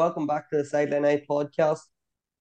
welcome back to the Sideline Eye podcast.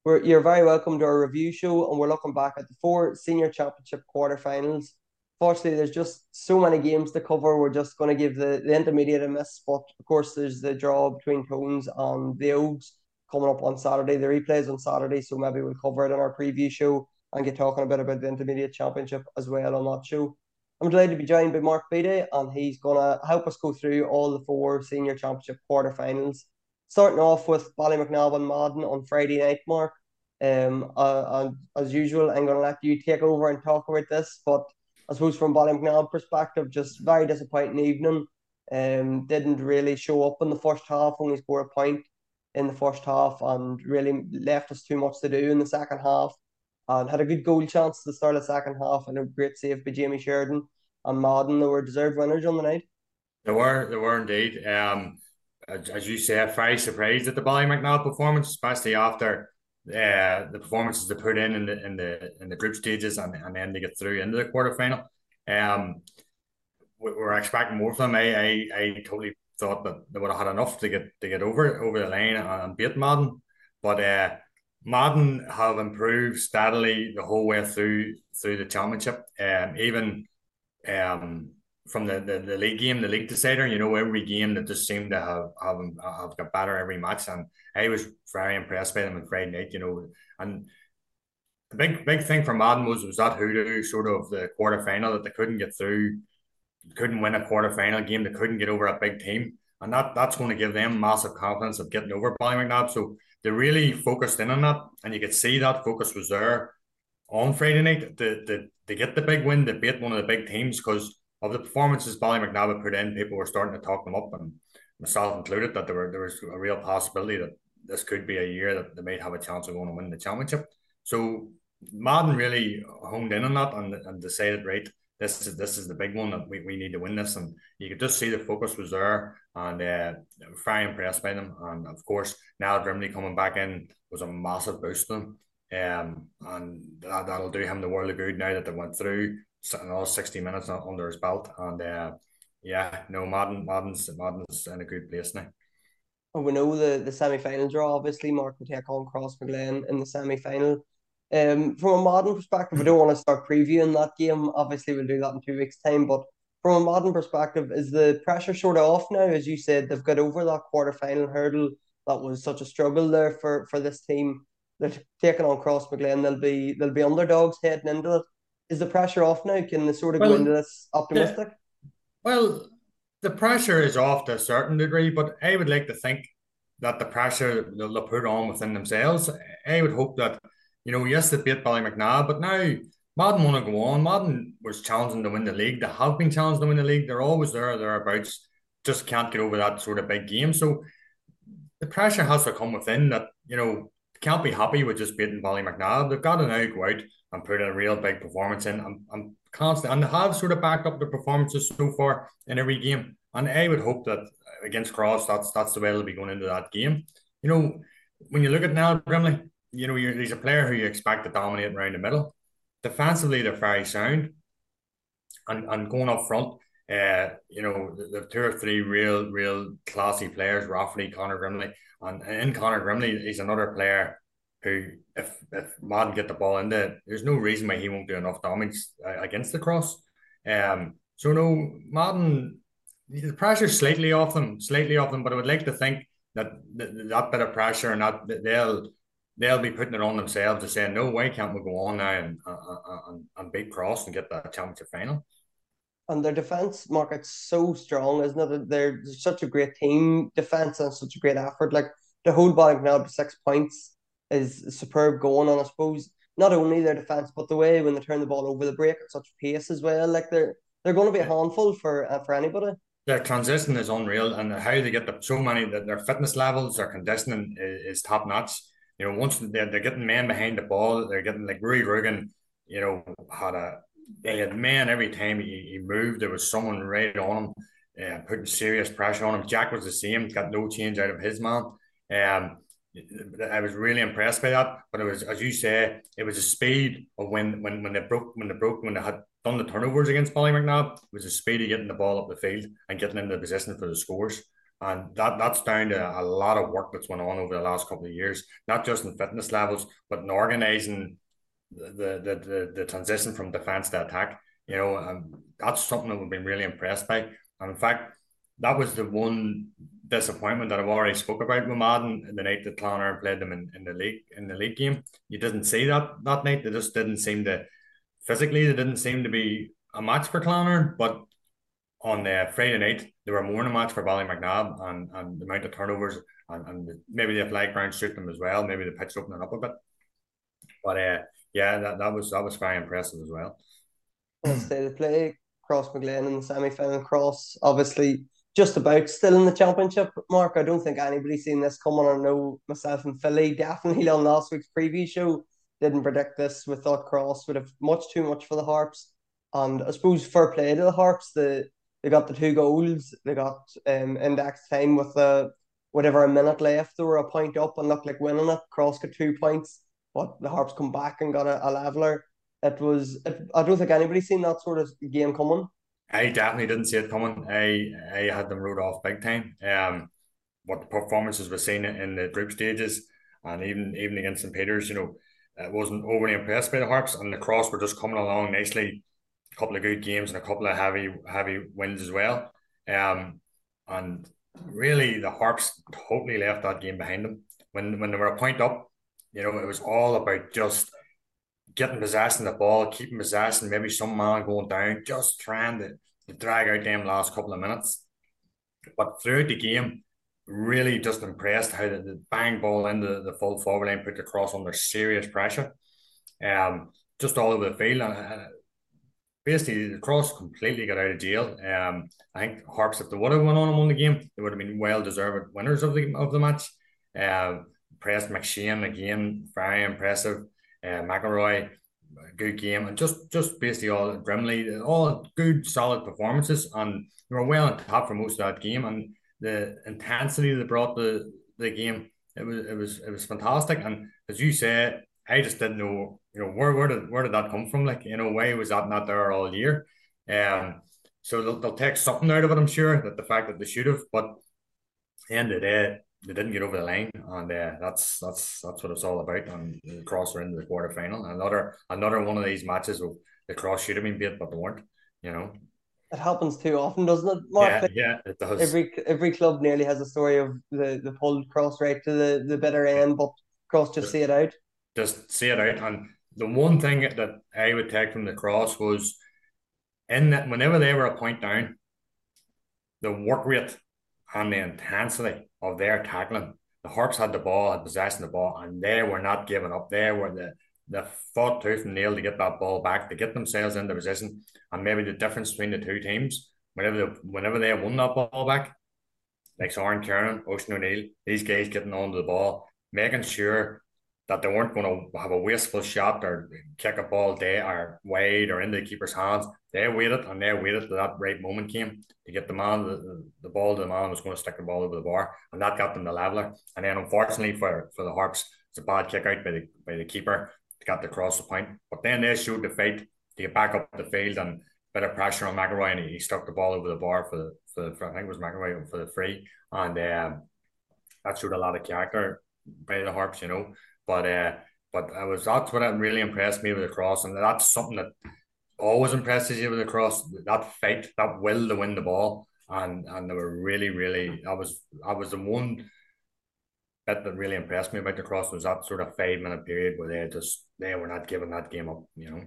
We're, you're very welcome to our review show, and we're looking back at the four senior championship quarterfinals. Fortunately, there's just so many games to cover. We're just going to give the, the intermediate a miss, but of course, there's the draw between Tones and the Oaks coming up on Saturday. The replays on Saturday, so maybe we'll cover it in our preview show and get talking a bit about the intermediate championship as well on that show. I'm delighted to be joined by Mark Beattie, and he's going to help us go through all the four senior championship quarterfinals starting off with Ballymacnab and Madden on Friday night, Mark. Um, uh, and as usual, I'm going to let you take over and talk about this. But I suppose from Ballymacnab perspective, just very disappointing evening. Um, didn't really show up in the first half, only scored a point in the first half, and really left us too much to do in the second half. And had a good goal chance to start the second half, and a great save by Jamie Sheridan and Madden. They were deserved winners on the night. They were, they were indeed. Um, as you say, very surprised at the Ballymacnab performance, especially after uh, the performances they put in in the in the in the group stages and, and then they get through into the quarterfinal. Um, we were expecting more from them. I, I, I totally thought that they would have had enough to get to get over over the line and, and beat Madden, but uh, Madden have improved steadily the whole way through through the championship. Um, even um from the, the, the league game, the league decider, you know, every game that just seemed to have, have um, uh, have got better every match. And I was very impressed by them on Friday night, you know. And the big big thing for Madden was was that hoodoo sort of the quarter final that they couldn't get through, couldn't win a quarter final game, they couldn't get over a big team. And that that's going to give them massive confidence of getting over Ballymacnab. So they really focused in on that. And you could see that focus was there on Friday night to, to, to get the big win, to beat one of the big teams because of the performances Ballymacnab put in, people were starting to talk them up, and myself included, that there were there was a real possibility that this could be a year that they might have a chance of going to win the championship. So Madden really honed in on that and, and decided, right, this is this is the big one that we, we need to win this. And you could just see the focus was there and uh, very impressed by them. And of course, now Grimley coming back in was a massive boost to them. Um, and that, that'll do him the world of good now that they went through another 60 minutes under his belt. And uh, yeah, no, Madden, Madden's, Madden's in a good place now. And we know the, the semi final draw, obviously, Mark will take on Crossmaglen in the semi final. Um, from a Madden perspective, we don't want to start previewing that game. Obviously, we'll do that in two weeks' time. But from a Madden perspective, is the pressure sort of off now? As you said, they've got over that quarter final hurdle that was such a struggle there for, for this team. They're taking on Crossmaglen. They'll be they'll be underdogs heading into it is the pressure off now? Can they sort of well, go into this optimistic? Yeah. Well, the pressure is off to a certain degree, but I would like to think that the pressure they'll put on within themselves. I would hope that, you know, yes, they beat Ballymacnab, but now Madden want to go on. Madden was challenging to win the league. They have been challenged to win the league. They're always there, thereabouts. Just can't get over that sort of big game. So the pressure has to come within that, you know, can't be happy with just beating Ballymacnab. They've got to now go out and put a real big performance in. I'm, I'm constant and they have sort of backed up the performances so far in every game. And I would hope that uh, against Cross, that's that's the way they'll be going into that game. You know, when you look at Niall Grimley, you know, he's a player who you expect to dominate around the middle. Defensively, they're very sound. And, and going up front, uh, you know, the, the two or three real, real classy players, Rafferty, Connor Grimley. And, and in Connor Grimley, he's another player who, if if Madden get the ball in there, there's no reason why he won't do enough damage uh, against the cross. Um, so no, Madden, the pressure slightly off them, slightly off them, but I would like to think that that, that bit of pressure and that, that they'll they'll be putting it on themselves to say, no, why can't we go on now and uh, uh, and, and beat Cross and get the championship final? And their defense market's so strong, isn't it? They're such a great team defense and such a great effort. Like the whole ball now six points is superb going on. I suppose not only their defense, but the way when they turn the ball over the break at such pace as well. Like they're they're going to be a handful for uh, for anybody. Their transition is unreal, and how they get the so many that their fitness levels, their conditioning is, is top notch. You know, once they're, they're getting men behind the ball, they're getting like Rory Grugan. You know, had a they had men every time he, he moved. There was someone right on him, uh, putting serious pressure on him. Jack was the same, got no change out of his man. Um, I was really impressed by that. But it was, as you say, it was the speed of when when when they broke when they broke when they had done the turnovers against Ballymacnab. It was the speed of getting the ball up the field and getting into the position for the scores. And that, that's down to a lot of work that's went on over the last couple of years, not just in fitness levels, but in organising the, the, the, the transition from defence to attack. You know, and that's something that we've been really impressed by. And in fact, that was the one disappointment that I've already spoke about with Madden the night that Clonard played them in, in the league in the league game. You didn't see that that night. They just didn't seem to physically they didn't seem to be a match for Clonard, but on the Friday night they were more than a match for Ballymacnab and, and the amount of turnovers and, and maybe the flag ground suit them as well. Maybe the pitch opening up a bit. But uh, yeah, that, that was that was very impressive as well. Say they play Crossmaglen in the semi final cross, obviously just about still in the championship, Mark. I don't think anybody's seen this coming. I know myself and Philly definitely on last week's preview show didn't predict this. We thought Cross would have much too much for the Harps. And I suppose fair play to the Harps. The they got the two goals. They got um index time with the whatever a minute left. They were a point up and looked like winning it. Cross got two points, but the Harps come back and got a, a leveler. It was. It, I don't think anybody's seen that sort of game coming. I definitely didn't see it coming. I I had them wrote off big time. Um, what the performances we're seeing in the group stages, and even even against St Peters, you know, I wasn't overly impressed by the Harps, and the Cross were just coming along nicely. A couple of good games and a couple of heavy heavy wins as well. Um, and really the Harps totally left that game behind them when when they were a point up. You know, it was all about just getting possession in the ball, keeping possession, maybe some man going down, just trying to, to drag out them last couple of minutes. But throughout the game, really just impressed how the, the bang ball into the the full forward line put the cross under serious pressure. Um, just all over the field. And uh, basically, the cross completely got out of jail. Um, I think Harps, if they would have won on and won the game, they would have been well deserved winners of the of the match. Uh, pressed McShane again, very impressive. Uh, McElroy, good game, and just just basically all Brimley, all good solid performances, and they were well on top for most of that game, and the intensity that brought the the game, it was it was it was fantastic, and as you said, I just didn't know, you know, where where did where did that come from? Like, you know, why was that not there all year? Um, so they'll, they'll take something out of it, I'm sure, that the fact that they should have, but end of the day, they didn't get over the line, and uh, that's that's that's what it's all about. And the Cross are into the quarter final. Another another one of these matches where the Cross should have been beat, but they weren't. You know, it happens too often, doesn't it? Mark? Yeah, yeah, it does. Every every club nearly has a story of the the pulled Cross right to the the bitter end, but Cross just see it out. Just see it out, and the one thing that I would take from the Cross was in that whenever they were a point down, the work rate and the intensity of their tackling. The Harps had the ball, had possession of the ball, and they were not giving up. They were the the fought tooth and nail to get that ball back, to get themselves into position. And maybe the difference between the two teams, whenever they, whenever they won that ball back, like Soren Kieran, Oisin O'Neill, these guys getting onto the ball, making sure that they weren't going to have a wasteful shot or kick a ball day or wide or into the keeper's hands. They waited and they waited till that right moment came to get the man the, the ball to the man was going to stick the ball over the bar, and that got them the leveler. And then unfortunately for, for the Harps, it's a bad kick out by the by the keeper to get the cross the point. But then they showed the fight to get back up the field and bit of pressure on McElroy, and he, he stuck the ball over the bar for the for, for I think it was McElroy for the free, and um, that showed a lot of character by the Harps, you know. But uh, but I was that's what really impressed me with the cross, and that's something that always impresses you with the cross. That fight, that will to win the ball, and and they were really really. I was I was the one bit that really impressed me about the cross was that sort of five minute period where they just they were not giving that game up. You know.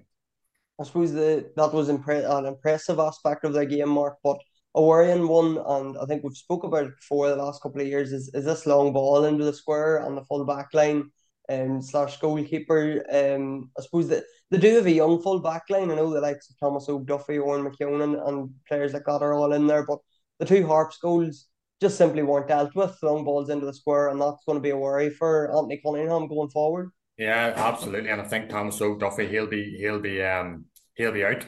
I suppose the that was impre- an impressive aspect of the game, Mark, but a worrying one, and I think we've spoke about it before the last couple of years, is, is this long ball into the square and the full back line um, slash goalkeeper. Um, I suppose that they do have a young full back line. I know the likes of Thomas O'Duffy, Oran McKeown, and, and players like that are all in there, but the two Harps goals just simply weren't dealt with. Long balls into the square, and that's going to be a worry for Anthony Cunningham going forward. Yeah, absolutely, and I think Thomas O'Duffy he'll be he'll be um he'll be out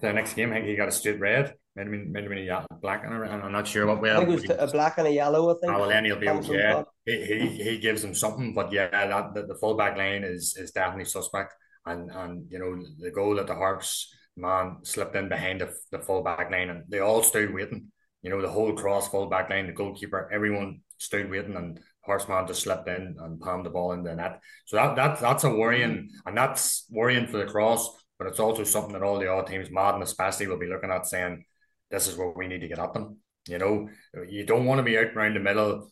the next game. I think he got a straight red. Maybe maybe maybe a black and a, I'm not sure what way. I think it was a black and a yellow. I think. Oh, well, then he'll be yeah. He, he he gives him something, but yeah, that the, the full back line is is definitely suspect. And and you know the goal that the Harps man slipped in behind the, the full back line, and they all stood waiting. you know, the whole cross full back line, the goalkeeper, everyone stood waiting and Horseman just slipped in and palmed the ball into the net. So that, that that's a worrying, and that's worrying for the cross, but it's also something that all the other teams, Madden especially, will be looking at saying, this is what we need to get at them. You know, you don't want to be out around the middle,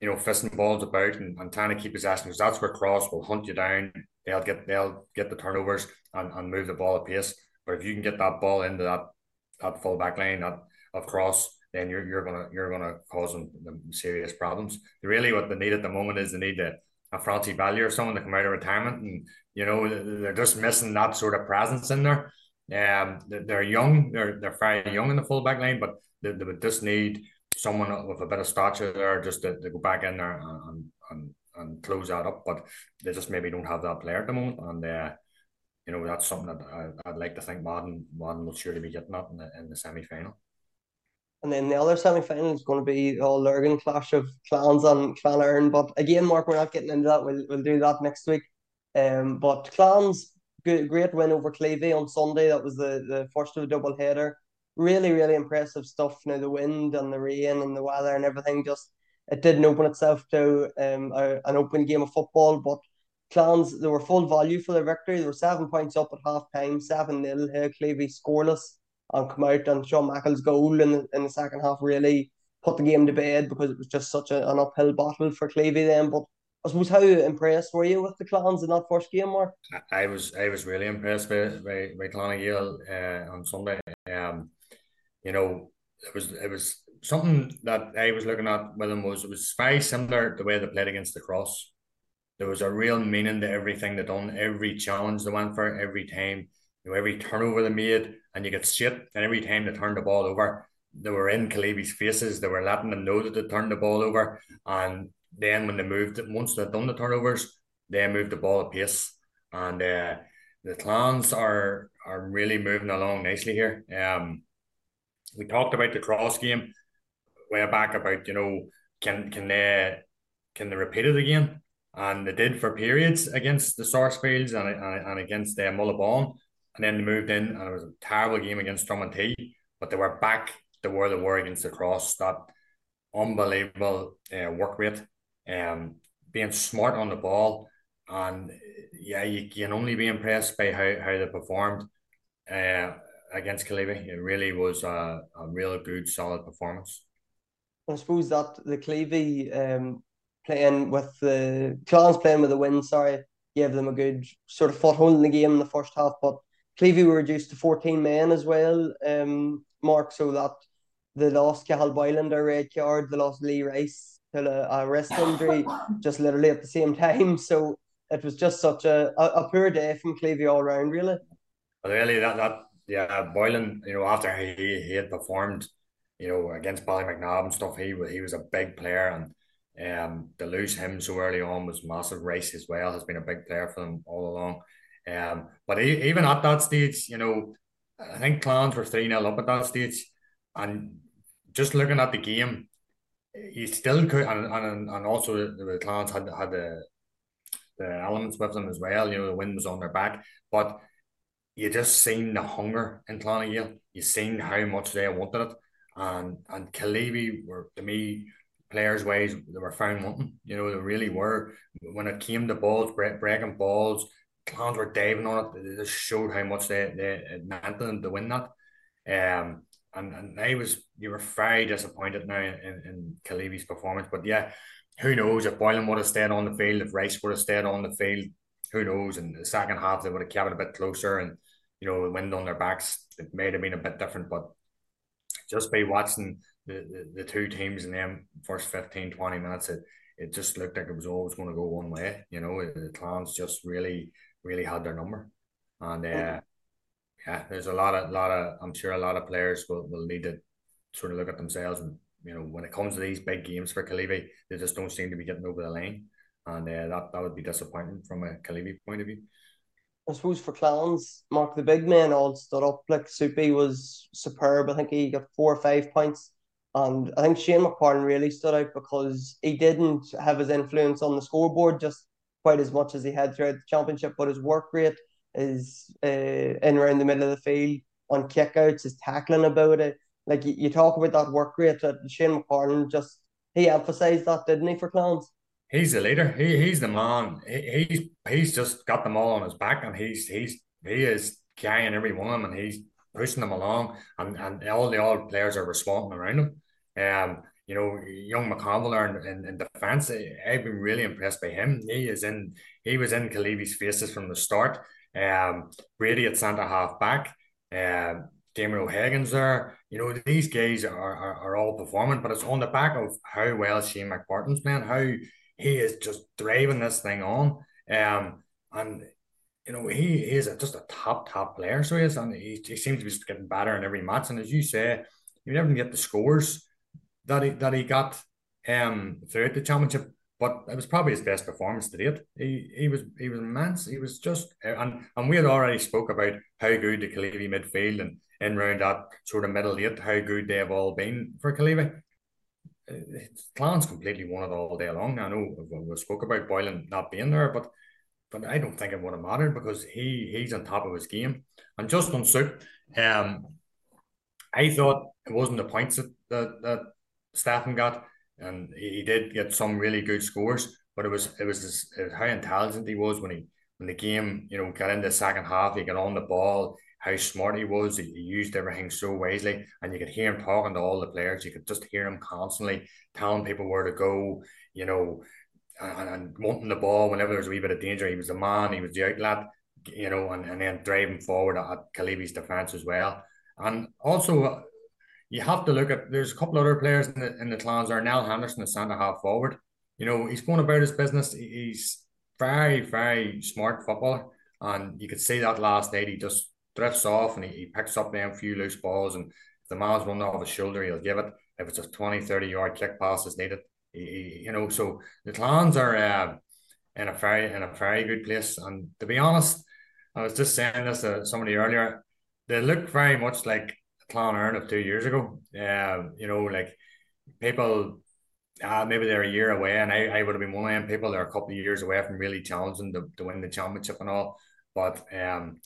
you know, fisting balls about and, and trying to keep possession because that's where Cross will hunt you down. They'll get they'll get the turnovers and, and move the ball at pace. But if you can get that ball into that that full back line that of Cross, then you're you're gonna you're gonna cause them, them serious problems. Really, what they need at the moment is they need a, a Francie Bellew or someone to come out of retirement, and you know they're just missing that sort of presence in there. Um, they're young, they're they're very young in the full back line, but they, they would just need someone with a bit of stature there just to, to go back in there and, and and close that up. But they just maybe don't have that player at the moment, and uh, you know that's something that I, would like to think Madden Madden will surely be getting at in the in the semi final. And then the other semi final is going to be all Lurgan clash of clans and Clann But again, Mark, we're not getting into that. We'll we'll do that next week. Um, but clans good, great win over Killeavy on Sunday. That was the the first of a double header. Really, really impressive stuff. Now the wind and the rain and the weather and everything just it didn't open itself to um a, an open game of football, but Clans they were full value for their victory. They were seven points up at half time, seven nil. Here Killeavy scoreless and come out and Sean Mackle's goal in the, in the second half really put the game to bed because it was just such a, an uphill battle for Killeavy then. But I suppose how impressed were you with the clans in that first game, Mark? I was I was really impressed by by, by Clan na Gael uh, on Sunday. Um, you know, it was it was something that I was looking at with them was it was very similar the way they played against the cross. There was a real meaning to everything they done, every challenge they went for, every time, you know, every turnover they made, and you get shit. And every time they turned the ball over, they were in Killeavy's faces. They were letting them know that they turned the ball over. And then when they moved, once they'd done the turnovers, they moved the ball at pace. And uh, the clans are are really moving along nicely here. Um, we talked about the cross game way back about you know can can they can they repeat it again? And they did for periods against the Sarsfields and, and, and against uh, Mullaghbawn and then they moved in, and it was a terrible game against Drummond but they were back to where they were against the Cross. That unbelievable uh, work rate, um, being smart on the ball, and yeah, you can only be impressed by how, how they performed uh, against Killeavy. It really was a, a real good, solid performance. I suppose that the Killeavy um, playing with the Clans playing with the win, sorry, gave them a good sort of foothold in the game in the first half, but Killeavy were reduced to 14 men as well, um, Mark, so that they lost Cathal Boylan their red card, they lost Lee Rice to a, a wrist injury just literally at the same time. So it was just such a, a, a poor day from Killeavy all round, really. Really, that, that yeah, Boylan, you know, after he, he had performed, you know, against Ballymacnab and stuff, he, he was a big player and um, to lose him so early on was massive. Race as well has been a big player for them all along. Um, but even at that stage, you know, I think Clans were 3 0 up at that stage. And just looking at the game, you still could, and, and, and also the, Clans had, had the, the elements with them as well. You know, the wind was on their back. But you just seen the hunger in Clan na Gael. You seen how much they wanted it. And and Killeavy were, to me, players ways they were found wanting. You know, they really were. When it came to balls, breaking balls, Clans were diving on it. They just showed how much they, they meant to win that. Um, and, and I was you were very disappointed now in, in, in performance. But yeah, who knows if Boylan would have stayed on the field, if Rice would have stayed on the field, who knows? In the second half they would have kept it a bit closer and you know, the wind on their backs, it may have been a bit different, but just by watching the, the, the two teams in them first 15, 20 minutes, it, it just looked like it was always going to go one way. You know, the clans just really really had their number. And uh, yeah, there's a lot of lot of I'm sure a lot of players will, will need to sort of look at themselves and you know when it comes to these big games for Killeavy, they just don't seem to be getting over the line, and uh, that that would be disappointing from a Killeavy point of view. I suppose for Clans, Mark, the big men all stood up. Like Soupy was superb. I think he got four or five points. And I think Shane McPartlan really stood out because he didn't have his influence on the scoreboard just quite as much as he had throughout the championship, but his work rate is uh, in around the middle of the field on kickouts, his tackling about it like you, you talk about that work rate that Shane McCartan just he emphasised that, didn't he, for Clans? He's the leader. He he's the man. He, he's he's just got them all on his back, and he's he's he is carrying every one of them, and he's pushing them along, and, and all the old players are responding around him. Um, you know, young McConville in, in, in defence, I've been really impressed by him. He is in, he was in Killeavy's faces from the start. Um, Brady at centre half back, um, Damien O'Hagan's there. You know, these guys are, are, are all performing, but it's on the back of how well Shane McPartlan's playing, how he is just driving this thing on. Um, and you know, he, he is a, just a top, top player. So he is, and he, he seems to be getting better in every match. And as you say, you never get the scores that he that he got um throughout the championship, but it was probably his best performance to date. He he was he was immense. He was just eh, and and we had already spoke about how good the Killeavy midfield and in round that sort of middle eight, how good they have all been for Killeavy. Eh, eh, Clans completely won it all day long. I know we spoke about Boylan not being there, but but I don't think it would have mattered because he he's on top of his game. And just on Sook, um, I thought it wasn't the points that that, that Stefan got, and he, did get some really good scores. But it was it was, this, how intelligent he was when he when the game you know got into the second half. He got on the ball. How smart he was. He, he used everything so wisely, and you could hear him talking to all the players. You could just hear him constantly telling people where to go. You know, and, and wanting the ball whenever there was a wee bit of danger. He was the man. He was the outlet. You know, and, and then driving forward at Killeavy's defence as well. And also, you have to look at there's a couple other players in the in the clans are Nell Henderson, the centre half forward. You know, he's going about his business. He's very, very smart footballer. And you could see that last night he just drifts off and he, he picks up them few loose balls and if the man's running off his shoulder, he'll give it. If it's a 20, 30 yard kick pass is needed, he, he, you know, so the clans are uh, in a very in a very good place. And to be honest, I was just saying this to somebody earlier. They look very much like Clonard of two years ago. Uh, you know, like people, uh, maybe they're a year away, and I, I would have been one of them people. They're a couple of years away from really challenging to, to win the championship and all. But um,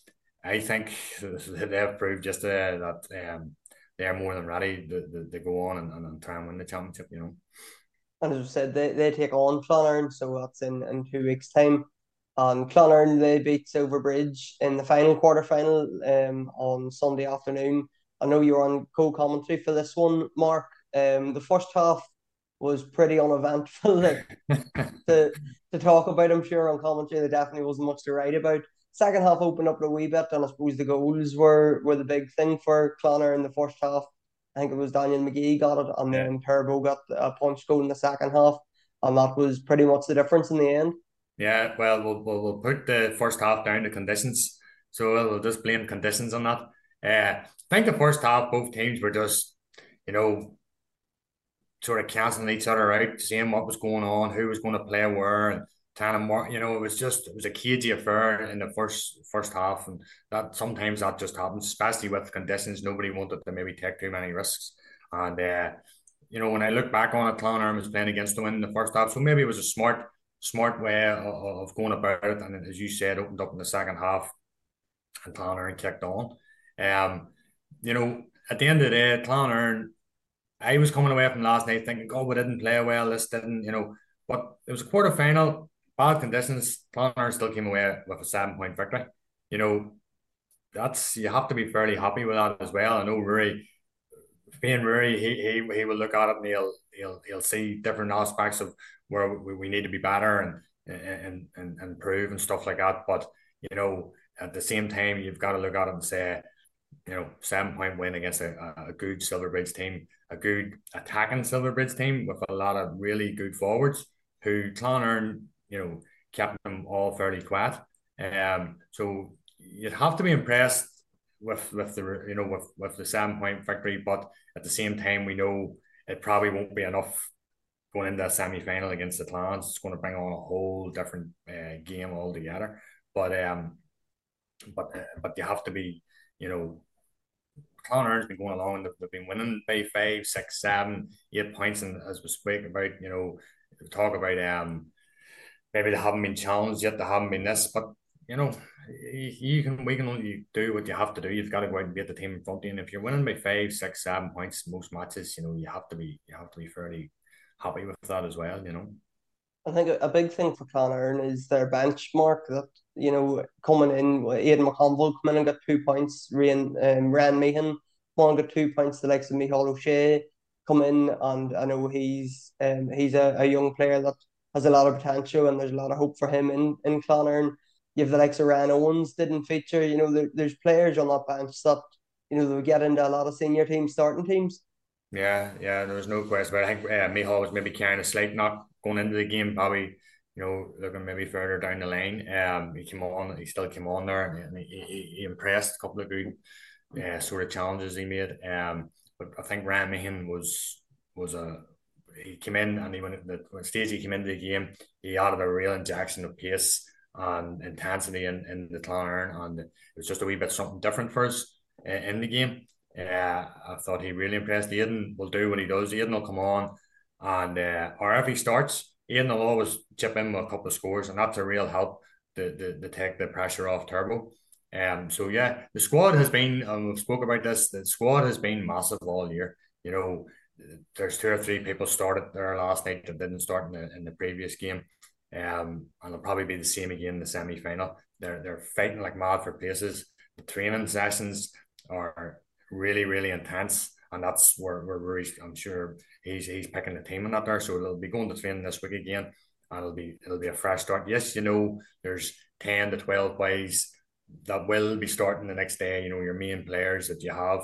I think they've proved just uh, that um, they're more than ready to, to, to go on and, and, try and win the championship. You know. And as I said, they, they take on Clonard, so that's in, in two weeks' time. Um, Clonard they beat Silverbridge in the final quarter final um, on Sunday afternoon. I know you're on co-commentary for this one, Mark. Um, the first half was pretty uneventful to to talk about. I'm sure on commentary there definitely wasn't much to write about. Second half opened up a wee bit, and I suppose the goals were were the big thing for Clonard in the first half. I think it was Daniel McGee got it, and yeah. then Turbo got a punch goal in the second half, and that was pretty much the difference in the end. Yeah, well, we'll, we'll, we'll put the first half down to conditions, so we'll just blame conditions on that. Uh, I think the first half, both teams were just, you know, sort of cancelling each other out, seeing what was going on, who was going to play where, and kind of more, you know, it was just it was a cagey affair in the first first half, and that sometimes that just happens, especially with conditions. Nobody wanted to maybe take too many risks, and uh, you know, when I look back on it, Clonard was playing against the win in the first half, so maybe it was a smart smart way of, of going about it, and as you said, opened up in the second half, and Clonard kicked on. Um, you know, at the end of the day, Clonard, I was coming away from last night thinking, God, we didn't play well. This didn't, you know, but it was a quarter final, bad conditions. Clonard still came away with a seven point victory. You know, that's you have to be fairly happy with that as well. I know Rory, being Rory, he, he he will look at it and he'll he'll he'll see different aspects of where we, we need to be better and and and and improve and stuff like that. But you know, at the same time, you've got to look at it and say, you know, seven point win against a, a good Silverbridge team, a good attacking Silverbridge team with a lot of really good forwards who Clonard, you know, kept them all fairly quiet. Um, so you'd have to be impressed with with the you know with with the seven point victory, but at the same time, we know it probably won't be enough going into a semi final against the Clans. It's going to bring on a whole different uh, game altogether. But um, but uh, but you have to be you know Clonard's been going along. They've, they've, been winning by five, six, seven, eight points, and as we speak about, you know, talk about um maybe they haven't been challenged yet. They haven't been this, but you know, you can we can only do what you have to do. You've got to go out and beat the team in front of you. And if you're winning by five, six, seven points most matches, you know, you have to be you have to be fairly happy with that as well. You know. I think a big thing for Clonard is their benchmark that you know coming in Aidan McConville come in and got two points. Ryan um, Ryan Meehan one got two points. The likes of Michael O'Shea come in and I know he's um he's a, a young player that has a lot of potential and there's a lot of hope for him in in Clonard you have the likes of Ryan Owens didn't feature. You know, there, there's players on that bench that you know they'll get into a lot of senior teams, starting teams. Yeah, yeah, there was no question. But I think uh, Mihal was maybe carrying a slight knock going into the game, probably you know looking maybe further down the line. Um, he came on, he still came on there, and he, he, he impressed a couple of good uh, sort of challenges he made. Um, but I think Ryan Meehan was was a he came in and he went the when stage he came into the game, he added a real injection of pace and intensity in, in the Clonard, and it was just a wee bit something different for us in, in the game. Uh, I thought he really impressed. Aidan will do what he does. Aidan will come on, and uh, or if he starts, Aidan will always chip in with a couple of scores, and that's a real help to, to, to take the pressure off Turbo. Um, so yeah, the squad has been. Um, we've spoke about this. The squad has been massive all year. You know, there's two or three people started there last night that didn't start in the in the previous game. Um, and it'll probably be the same again in the semi final. They're they're fighting like mad for places. The training sessions are really really intense, and that's where, where he's. I'm sure he's he's picking the team in that there. So they'll be going to training this week again, and it'll be it'll be a fresh start. Yes, you know there's ten to twelve boys that will be starting the next day. You know your main players that you have,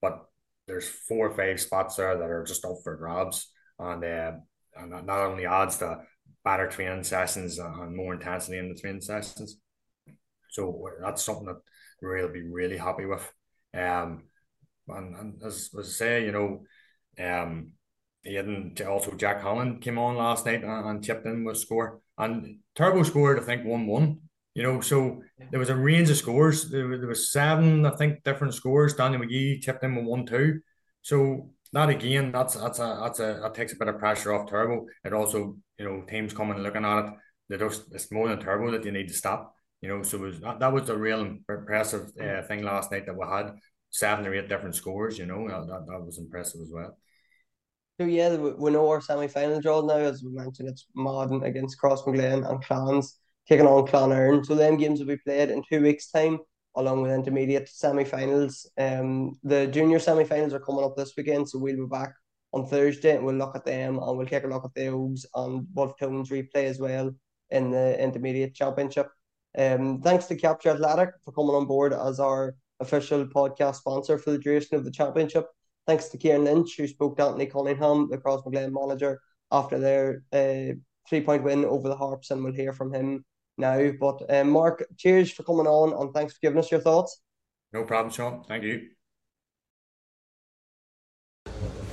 but there's four or five spots there that are just up for grabs, and uh, and that not only adds to better training sessions and more intensity in the training sessions. So that's something that we'll be really happy with. Um, and, and as, as I say, you know, um, he hadn't also Jack Holland came on last night and, and chipped in with score and Turbo scored I think one one. You know, so there was a range of scores. There, there was seven, I think, different scores. Daniel McGee chipped in with one two. So that again, that's that's a that's a that takes a bit of pressure off Turbo. It also, you know, teams coming and looking at it, they just it's more than Turbo that you need to stop. You know, so was that, that was a real impressive uh, thing last night that we had seven or eight different scores. You know, that, that was impressive as well. So yeah, we know our semi-final draw now. As we mentioned, it's Madden against Crossmaglen and Clans taking on Clonard. So them games will be played in two weeks' time along with intermediate semi-finals. Um, the junior semi-finals are coming up this weekend, so we'll be back on Thursday and we'll look at them and we'll take a look at the Oaks and Wolfe Tones replay as well in the intermediate championship. Um, thanks to Capture Athletic for coming on board as our official podcast sponsor for the duration of the championship. Thanks to Kieran Lynch, who spoke to Anthony Cunningham, the Crossmaglen manager, after their uh, three point win over the Harps, and we'll hear from him now. But um, Mark, cheers for coming on and thanks for giving us your thoughts. No problem, Sean. Thank you.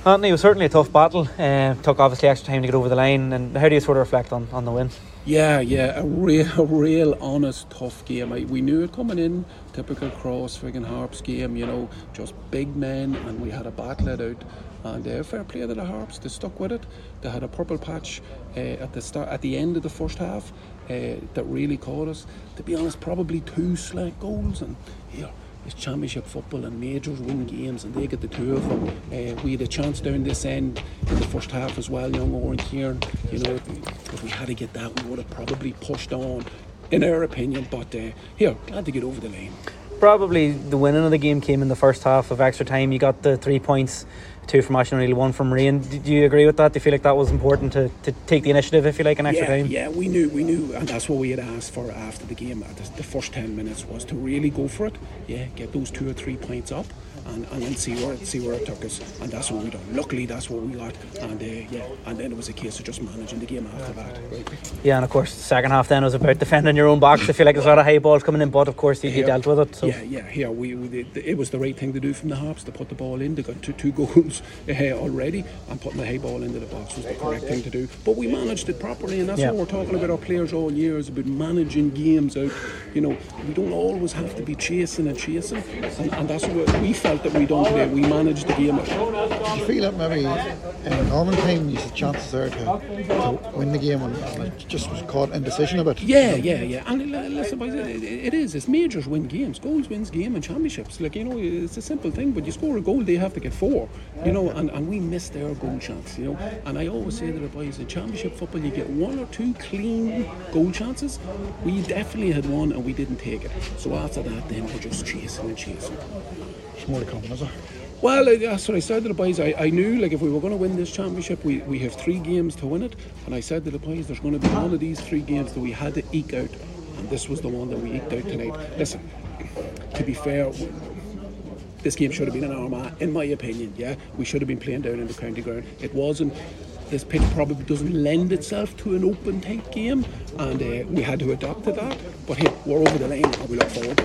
Anthony, it was certainly a tough battle. Uh, took obviously extra time to get over the line. And how do you sort of reflect on, on the win? Yeah, yeah, a real, a real honest, tough game. I, we knew it coming in. Typical cross friggin' Harps game, you know, just big men, and we had a battle it out. And uh, fair play to the Harps, they stuck with it. They had a purple patch uh, at the start, at the end of the first half, uh, that really caught us. To be honest, probably two slack goals, and here it's championship football and majors win games, and they get the two of them. Uh, we had a chance down this end in the first half as well, young Oran Kieran. You know, if we, had to get that, we would have probably pushed on, in our opinion. But uh, here, glad to get over the line. Probably the winning of the game came in the first half of extra time. You got the three points two from Oisin O'Neill, one from Rian. Do you agree with that? Do you feel like that was important to, to take the initiative, if you like, an extra yeah, time? Yeah, we knew, we knew, and that's what we had asked for after the game. The, the first ten minutes was to really go for it. Yeah, get those two or three points up and, and then see where see where it took us. And that's what we done. Luckily, that's what we got. And uh, yeah, and then it was a case of just managing the game after that. Right? Yeah, and of course, the second half then was about defending your own box. I feel like there's a lot of high balls coming in, but of course you, you dealt with it. So. Yeah, yeah, here we, we it was the right thing to do from the Harps to put the ball in. They got two, two goals goals uh, already, and putting the high ball into the box was the correct thing to do. But we managed it properly, and that's Yeah. what we're talking about our players all year is about managing games out. You know, we don't always have to be chasing and chasing, and, and that's what we felt that we done today. We managed the game out. Do you feel that maybe in normal time you had chances there to, to win the game and, and it just was caught indecision a bit? Yeah, yeah, yeah. And li- listen, it, it it is. It's majors win games. Goals wins game and championships. Like you know, it's a simple thing. But you score a goal, they have to get four. You know, and, and we missed their goal chance. You know, and I always say to the boys, in championship football, you get one or two clean goal chances. We definitely had one, and we didn't take it. So after that, then we're just chasing and chasing. More to come, is there? Well, uh, that's what I said to the boys. I, I knew, like, if we were going to win this championship, we, we have three games to win it. And I said to the boys, there's going to be one of these three games that we had to eke out. And this was the one that we eked out tonight. Listen, to be fair, this game should have been in Armagh, in my opinion. Yeah, we should have been playing down in the county ground. It wasn't. This pitch probably doesn't lend itself to an open type game, and uh, we had to adapt to that. But hey, we're over the line, and we look forward.